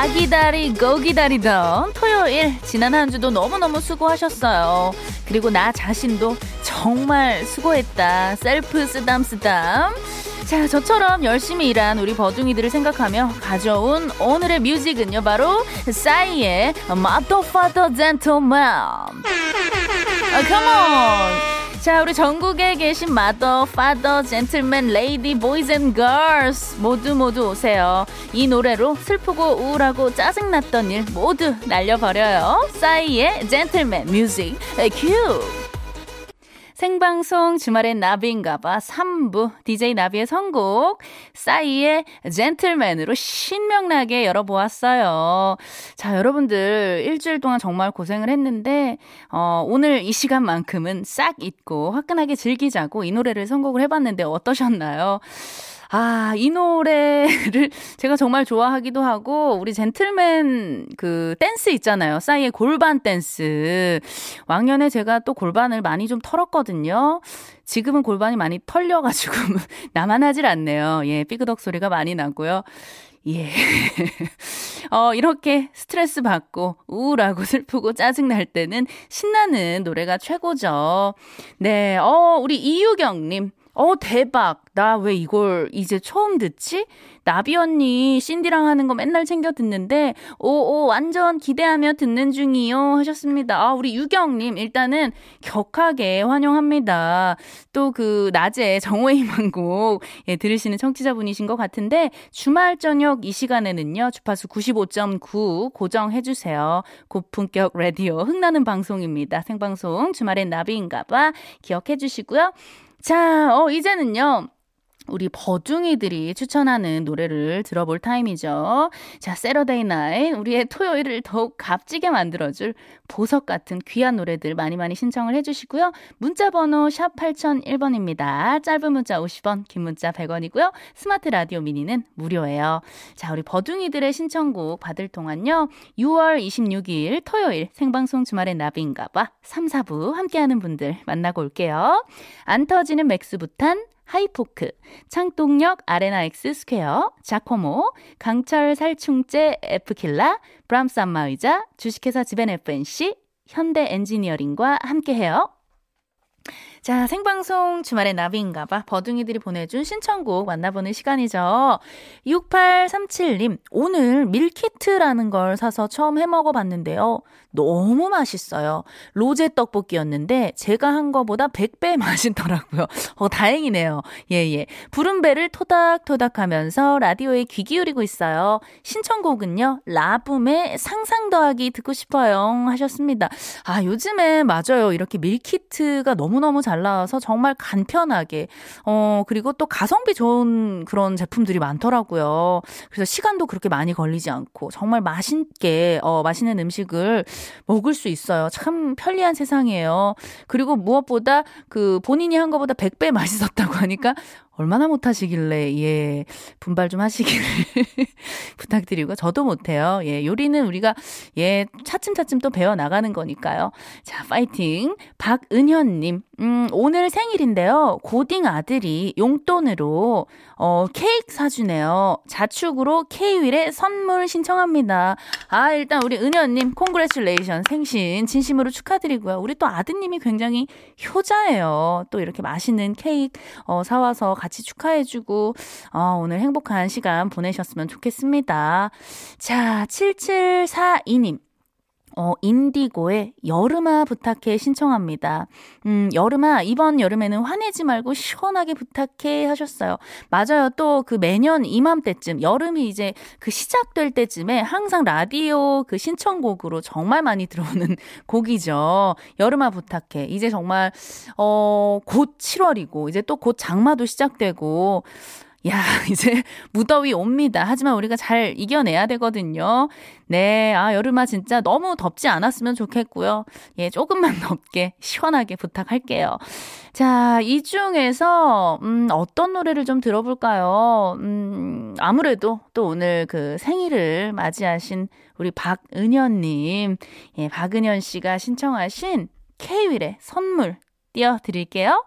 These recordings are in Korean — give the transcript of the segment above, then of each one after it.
아기다리 고기다리던 토요일 지난 한 주도 너무너무 수고하셨어요 그리고 나 자신도 정말 수고했다 셀프 쓰담 쓰담 자, 저처럼 열심히 일한 우리 버둥이들을 생각하며 가져온 오늘의 뮤직은요, 바로 싸이의 Mother Father Gentleman. 아, come! 자, 우리 전국에 계신 mother, father, gentleman, lady, boys and girls 모두 모두 오세요. 이 노래로 슬프고 우울하고 짜증났던 일 모두 날려버려요. 싸이의 젠틀맨 뮤직 큐! 생방송 주말엔 나비인가봐 3부 DJ 나비의 선곡 싸이의 젠틀맨으로 신명나게 열어보았어요. 자 여러분들 일주일 동안 정말 고생을 했는데 어, 오늘 이 시간만큼은 싹 잊고 화끈하게 즐기자고 이 노래를 선곡을 해봤는데 어떠셨나요? 아, 이 노래를 제가 정말 좋아하기도 하고, 우리 젠틀맨 그 댄스 있잖아요. 싸이의 골반 댄스. 왕년에 제가 또 골반을 많이 좀 털었거든요. 지금은 골반이 많이 털려가지고 나만 하질 않네요. 예, 삐그덕 소리가 많이 나고요. 예. 어, 이렇게 스트레스 받고 우울하고 슬프고 짜증날 때는 신나는 노래가 최고죠. 네. 어, 우리 이유경님. 어, 대박. 나 왜 이걸 이제 처음 듣지? 나비 언니, 신디랑 하는 거 맨날 챙겨 듣는데, 오, 오, 완전 기대하며 듣는 중이요. 하셨습니다. 아, 우리 유경님, 일단은 격하게 환영합니다. 또 그, 낮에 정호의 희망곡, 예, 들으시는 청취자분이신 것 같은데, 주말 저녁 이 시간에는요, 주파수 95.9 고정해주세요. 고품격 라디오, 흥나는 방송입니다. 생방송, 주말엔 나비인가봐. 기억해주시고요. 자, 어, 이제는요. 우리 버둥이들이 추천하는 노래를 들어볼 타임이죠. 자, Saturday night 우리의 토요일을 더욱 값지게 만들어줄 보석 같은 귀한 노래들 많이 많이 신청을 해주시고요. 문자 번호 샵 8001번입니다. 짧은 문자 50원, 긴 문자 100원이고요. 스마트 라디오 미니는 무료예요. 자, 우리 버둥이들의 신청곡 받을 동안요. 6월 26일 토요일 생방송 주말의 나비인가봐 3, 4부 함께하는 분들 만나고 올게요. 안 터지는 맥스부탄 하이포크, 창동역 아레나엑스 스퀘어, 자코모, 강철 살충제 에프킬라, 브람스 안마의자, 주식회사 지벤 FNC, 현대 엔지니어링과 함께해요. 자, 생방송 주말의 나비인가봐. 버둥이들이 보내준 신청곡 만나보는 시간이죠. 6837님, 오늘 밀키트라는 걸 사서 처음 해 먹어봤는데요. 너무 맛있어요. 로제 떡볶이였는데 제가 한 거보다 100배 맛있더라고요. 어, 다행이네요. 예, 예. 부른 배를 토닥토닥 하면서 라디오에 귀 기울이고 있어요. 신청곡은요, 라붐의 상상 더하기 듣고 싶어요. 하셨습니다. 아, 요즘에 맞아요. 이렇게 밀키트가 너무너무 잘 나와서 정말 간편하게, 어, 그리고 또 가성비 좋은 그런 제품들이 많더라고요. 그래서 시간도 그렇게 많이 걸리지 않고 정말 맛있게, 어, 맛있는 음식을 먹을 수 있어요. 참 편리한 세상이에요. 그리고 무엇보다 그 본인이 한 것보다 100배 맛있었다고 하니까 얼마나 못하시길래, 예, 분발 좀 하시기를 부탁드리고, 저도 못해요. 예, 요리는 우리가, 예, 차츰차츰 또 배워나가는 거니까요. 자, 파이팅. 박은현님, 음, 오늘 생일인데요. 고딩 아들이 용돈으로, 어, 케이크 사주네요. 자축으로 K윌에 선물 신청합니다. 아, 일단 우리 은현님, 콩그레츄레이션 생신 진심으로 축하드리고요. 우리 또 아드님이 굉장히 효자예요. 또 이렇게 맛있는 케이크, 어, 사와서 같이 축하해주고, 어, 오늘 행복한 시간 보내셨으면 좋겠습니다. 자, 7742님. 어, 인디고의 여름아 부탁해 신청합니다. 음, 여름아, 이번 여름에는 화내지 말고 시원하게 부탁해 하셨어요. 맞아요. 또 그 매년 이맘때쯤, 여름이 이제 그 시작될 때쯤에 항상 라디오 그 신청곡으로 정말 많이 들어오는 곡이죠. 여름아 부탁해. 이제 정말, 어, 곧 7월이고, 이제 또 곧 장마도 시작되고, 야, 이제 무더위 옵니다. 하지만 우리가 잘 이겨내야 되거든요. 네, 아, 여름아 진짜 너무 덥지 않았으면 좋겠고요. 예, 조금만 덥게 시원하게 부탁할게요. 자, 이 중에서, 음, 어떤 노래를 좀 들어볼까요? 음, 아무래도 또 오늘 그 생일을 맞이하신 우리 박은현님, 예, 박은현 씨가 신청하신 K-윌의 선물 띄워드릴게요.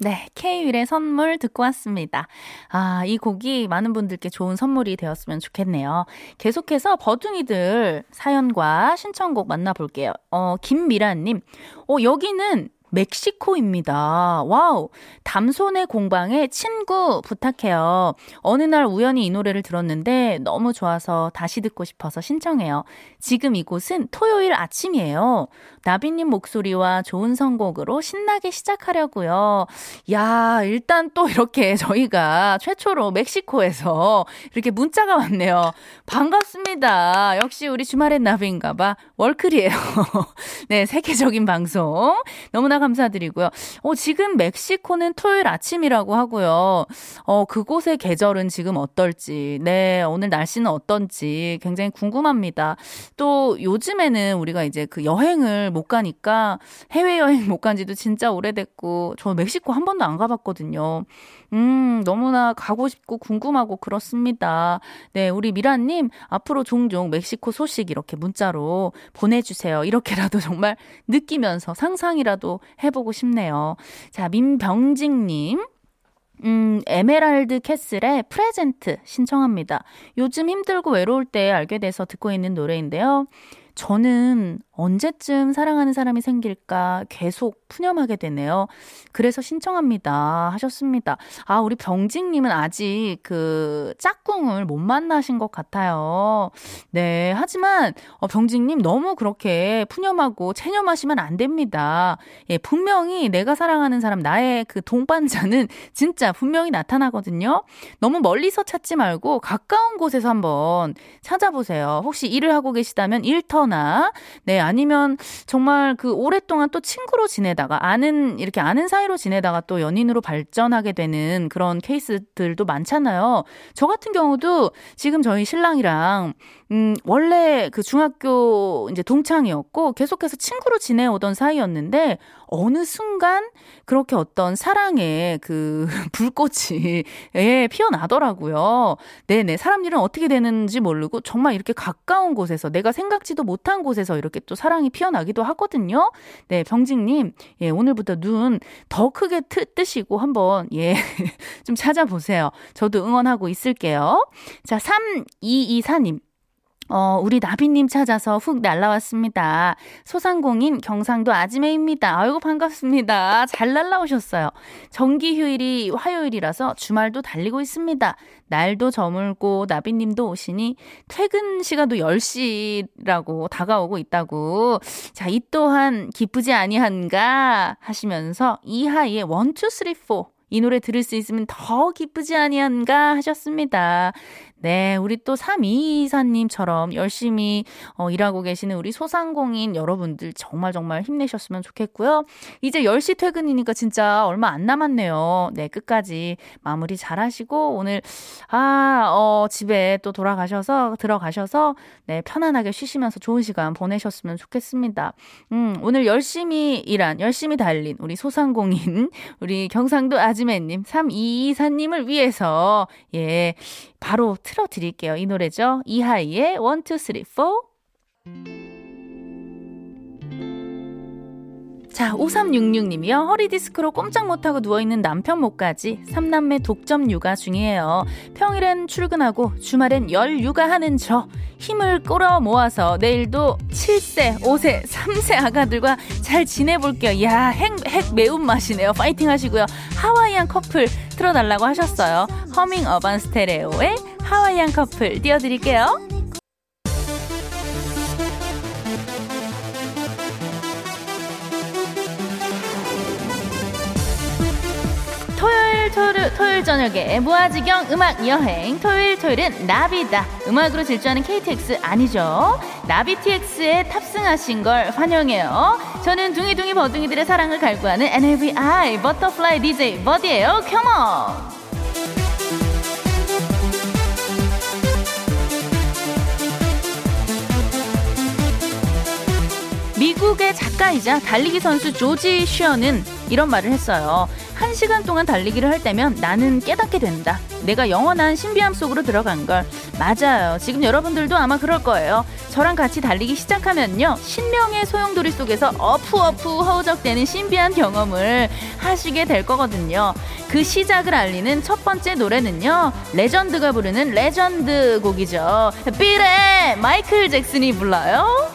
네, K-윌의 선물 듣고 왔습니다. 아, 이 곡이 많은 분들께 좋은 선물이 되었으면 좋겠네요. 계속해서 버둥이들 사연과 신청곡 만나볼게요. 어, 김미라님. 어, 여기는 멕시코입니다. wow. 담소네공방의 친구 부탁해요. 어느 날 우연히 이 노래를 들었는데 너무 좋아서 다시 듣고 싶어서 신청해요. 지금 이곳은 토요일 아침이에요. 나비님 목소리와 좋은 선곡으로 신나게 시작하려고요. 야, 일단 또 이렇게 저희가 최초로 멕시코에서 이렇게 문자가 왔네요. 반갑습니다. 역시 우리 주말엔 나비인가봐. 월클이에요. 네, 세계적인 방송. 너무나 감사드리고요. 어, 지금 멕시코는 토요일 아침이라고 하고요. 어, 그곳의 계절은 지금 어떨지, 네, 오늘 날씨는 어떤지 굉장히 궁금합니다. 또 요즘에는 우리가 이제 그 여행을 못 가니까 해외여행 못 간 지도 진짜 오래됐고, 저 멕시코 한 번도 안 가봤거든요. 음, 너무나 가고 싶고 궁금하고 그렇습니다. 네, 우리 미라님, 앞으로 종종 멕시코 소식 이렇게 문자로 보내주세요. 이렇게라도 정말 느끼면서 상상이라도 해보고 싶네요. 자, 민병직님. 음, 에메랄드 캐슬의 Present 신청합니다. 요즘 힘들고 외로울 때 알게 돼서 듣고 있는 노래인데요. 저는 언제쯤 사랑하는 사람이 생길까 계속 푸념하게 되네요. 그래서 신청합니다. 하셨습니다. 아, 우리 병직님은 아직 그 짝꿍을 못 만나신 것 같아요. 네. 하지만, 어, 병직님 너무 그렇게 푸념하고 체념하시면 안 됩니다. 예, 분명히 내가 사랑하는 사람, 나의 그 동반자는 진짜 분명히 나타나거든요. 너무 멀리서 찾지 말고 가까운 곳에서 한번 찾아보세요. 혹시 일을 하고 계시다면 일터 나, 네, 아니면 정말 그 오랫동안 또 친구로 지내다가 아는 이렇게 아는 사이로 지내다가 또 연인으로 발전하게 되는 그런 케이스들도 많잖아요. 저 같은 경우도 지금 저희 신랑이랑 음 원래 그 중학교 이제 동창이었고 계속해서 친구로 지내오던 사이였는데 어느 순간 그렇게 어떤 사랑의 그 불꽃이 예, 피어나더라고요. 네네. 사람 일은 어떻게 되는지 모르고 정말 이렇게 가까운 곳에서 내가 생각지도 못한 곳에서 이렇게 또 사랑이 피어나기도 하거든요. 네, 병직님. 예, 오늘부터 눈 더 크게 트, 뜨시고 한번 예, 좀 찾아보세요. 저도 응원하고 있을게요. 자, 3224님. 어, 우리 나비님 찾아서 훅 날라왔습니다. 소상공인 경상도 아지매입니다. 아이고, 반갑습니다. 잘 날라오셨어요. 정기 휴일이 화요일이라서 주말도 달리고 있습니다. 날도 저물고 나비님도 오시니 퇴근 시간도 10시라고 다가오고 있다고. 자, 이 또한 기쁘지 아니한가 하시면서 이하이의 1, 2, 3, 4. 이 노래 들을 수 있으면 더 기쁘지 아니한가 하셨습니다. 네, 우리 또 3224님처럼 열심히 어, 일하고 계시는 우리 소상공인 여러분들 정말 정말 힘내셨으면 좋겠고요. 이제 10시 퇴근이니까 진짜 얼마 안 남았네요. 네, 끝까지 마무리 잘 하시고 오늘 아, 어, 집에 또 돌아가셔서 들어가셔서 네, 편안하게 쉬시면서 좋은 시간 보내셨으면 좋겠습니다. 음, 오늘 열심히 일한, 열심히 달린 우리 소상공인 우리 경상도 아지매님 3224님을 위해서 예, 바로 틀어드릴게요. 이 노래죠. 이하이의 1, 2, 3, 4. 자, 5366님이요. 허리디스크로 꼼짝 못하고 누워있는 남편 목까지 3남매 독점 육아 중이에요. 평일엔 출근하고 주말엔 열 육아하는 저. 힘을 끌어 모아서 내일도 7세, 5세, 3세 아가들과 잘 지내볼게요. 야, 핵, 핵 매운맛이네요. 파이팅 하시고요. 하와이안 커플 틀어달라고 하셨어요. 허밍 어반 스테레오의 하와이안 커플 띄워드릴게요. 토요일, 토요일 저녁에 무아지경 음악 여행. 토요일 토요일은 나비다. 음악으로 질주하는 KTX 아니죠? 나비TX에 탑승하신 걸 환영해요. 저는 둥이둥이 버둥이들의 사랑을 갈구하는 NABI butterfly DJ 버디예요. come on 미국의 작가이자 달리기 선수 조지 쉬언은 이런 말을 했어요. 한 시간 동안 달리기를 할 때면 나는 깨닫게 된다. 내가 영원한 신비함 속으로 들어간 걸. 맞아요. 지금 여러분들도 아마 그럴 거예요. 저랑 같이 달리기 시작하면요. 신명의 소용돌이 속에서 어프어프 허우적대는 신비한 경험을 하시게 될 거거든요. 그 시작을 알리는 첫 번째 노래는요. legend가 부르는 레전드 곡이죠. 삐레 마이클 잭슨이 불러요.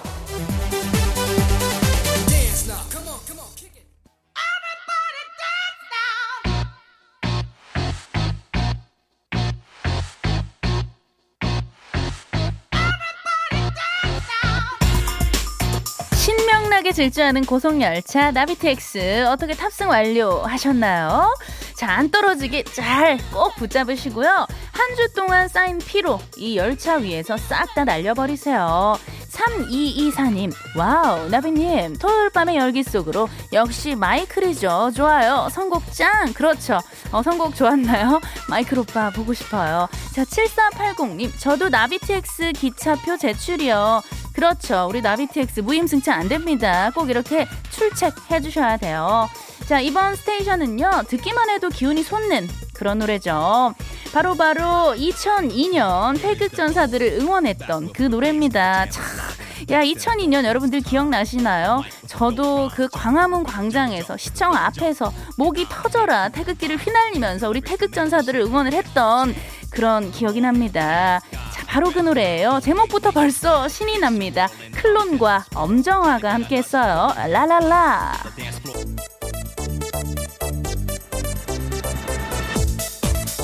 신명나게 질주하는 고속열차 나비텍스 어떻게 탑승 완료하셨나요? 자, 안 떨어지게 잘 꼭 붙잡으시고요. 한 주 동안 쌓인 피로 이 열차 위에서 싹 다 날려버리세요. 3224님, wow, 나비님, 토요일 밤의 열기 속으로 역시 마이클이죠. 좋아요. 선곡 짱! 그렇죠. 어, 선곡 좋았나요? 마이클 오빠 보고 싶어요. 자, 7480님, 저도 나비TX 기차표 제출이요. 그렇죠. 우리 나비TX 무임승차 안 됩니다. 꼭 이렇게 출첵해 주셔야 돼요. 자, 이번 스테이션은요, 듣기만 해도 기운이 솟는 그런 노래죠. 바로바로 바로 2002년 태극전사들을 응원했던 그 노래입니다. 참, 야, 2002년 여러분들 기억나시나요? 저도 그 광화문 광장에서 시청 앞에서 목이 터져라 태극기를 휘날리면서 우리 태극전사들을 응원을 했던 그런 기억이 납니다. 자, 바로 그 노래예요. 제목부터 벌써 신이 납니다. 클론과 엄정화가 함께 했어요. 라라라.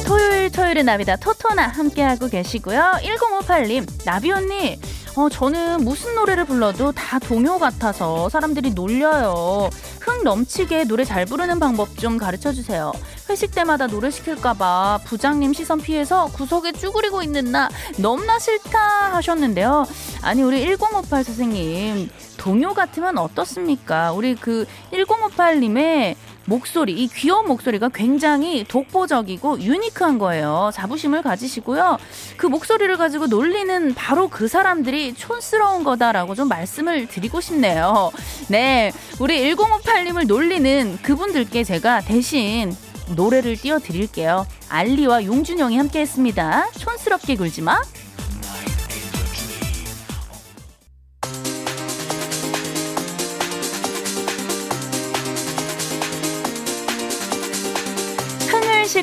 토요일 토요일의 나비다 토토나 함께하고 계시고요. 1058님 나비 언니 어, 저는 무슨 노래를 불러도 다 동요 같아서 사람들이 놀려요. 흥 넘치게 노래 잘 부르는 방법 좀 가르쳐 주세요. 회식 때마다 노래 시킬까봐 부장님 시선 피해서 구석에 쭈그리고 있는 나 너무나 싫다 하셨는데요. 아니, 우리 1058 선생님, 동요 같으면 어떻습니까? 우리 그 1058님의 목소리, 이 귀여운 목소리가 굉장히 독보적이고 유니크한 거예요. 자부심을 가지시고요. 그 목소리를 가지고 놀리는 바로 그 사람들이 촌스러운 거다라고 좀 말씀을 드리고 싶네요. 네. 우리 1058님을 놀리는 그분들께 제가 대신 노래를 띄워드릴게요. 알리와 용준영이 함께 했습니다. 촌스럽게 굴지 마.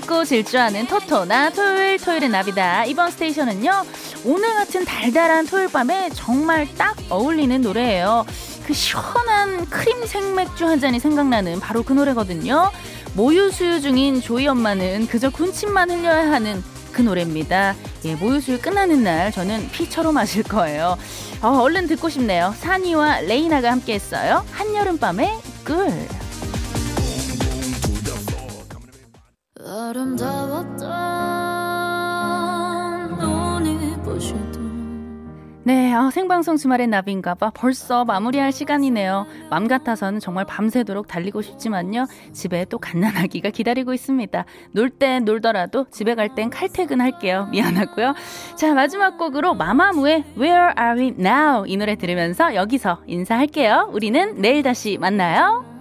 싣고 질주하는 토토나 토요일 토요일의 나비다. 이번 스테이션은요. 오늘 같은 달달한 토요일 밤에 정말 딱 어울리는 노래예요. 그 시원한 크림 생맥주 한 잔이 생각나는 바로 그 노래거든요. 모유 수유 중인 조이 엄마는 그저 군침만 흘려야 하는 그 노래입니다. 예, 모유 수유 끝나는 날 저는 피처로 마실 거예요. 어, 얼른 듣고 싶네요. 산이와 레이나가 함께 했어요. 한여름밤의 꿀. 네, 아, 생방송 주말의 나비인가봐. 벌써 마무리할 시간이네요. 맘 같아서는 정말 밤새도록 달리고 싶지만요. 집에 또 갓난아기가 기다리고 있습니다. 놀 땐 놀더라도 집에 갈 땐 칼퇴근할게요. 미안하고요. 자, 마지막 곡으로 마마무의 Where Are We Now 이 노래 들으면서 여기서 인사할게요. 우리는 내일 다시 만나요.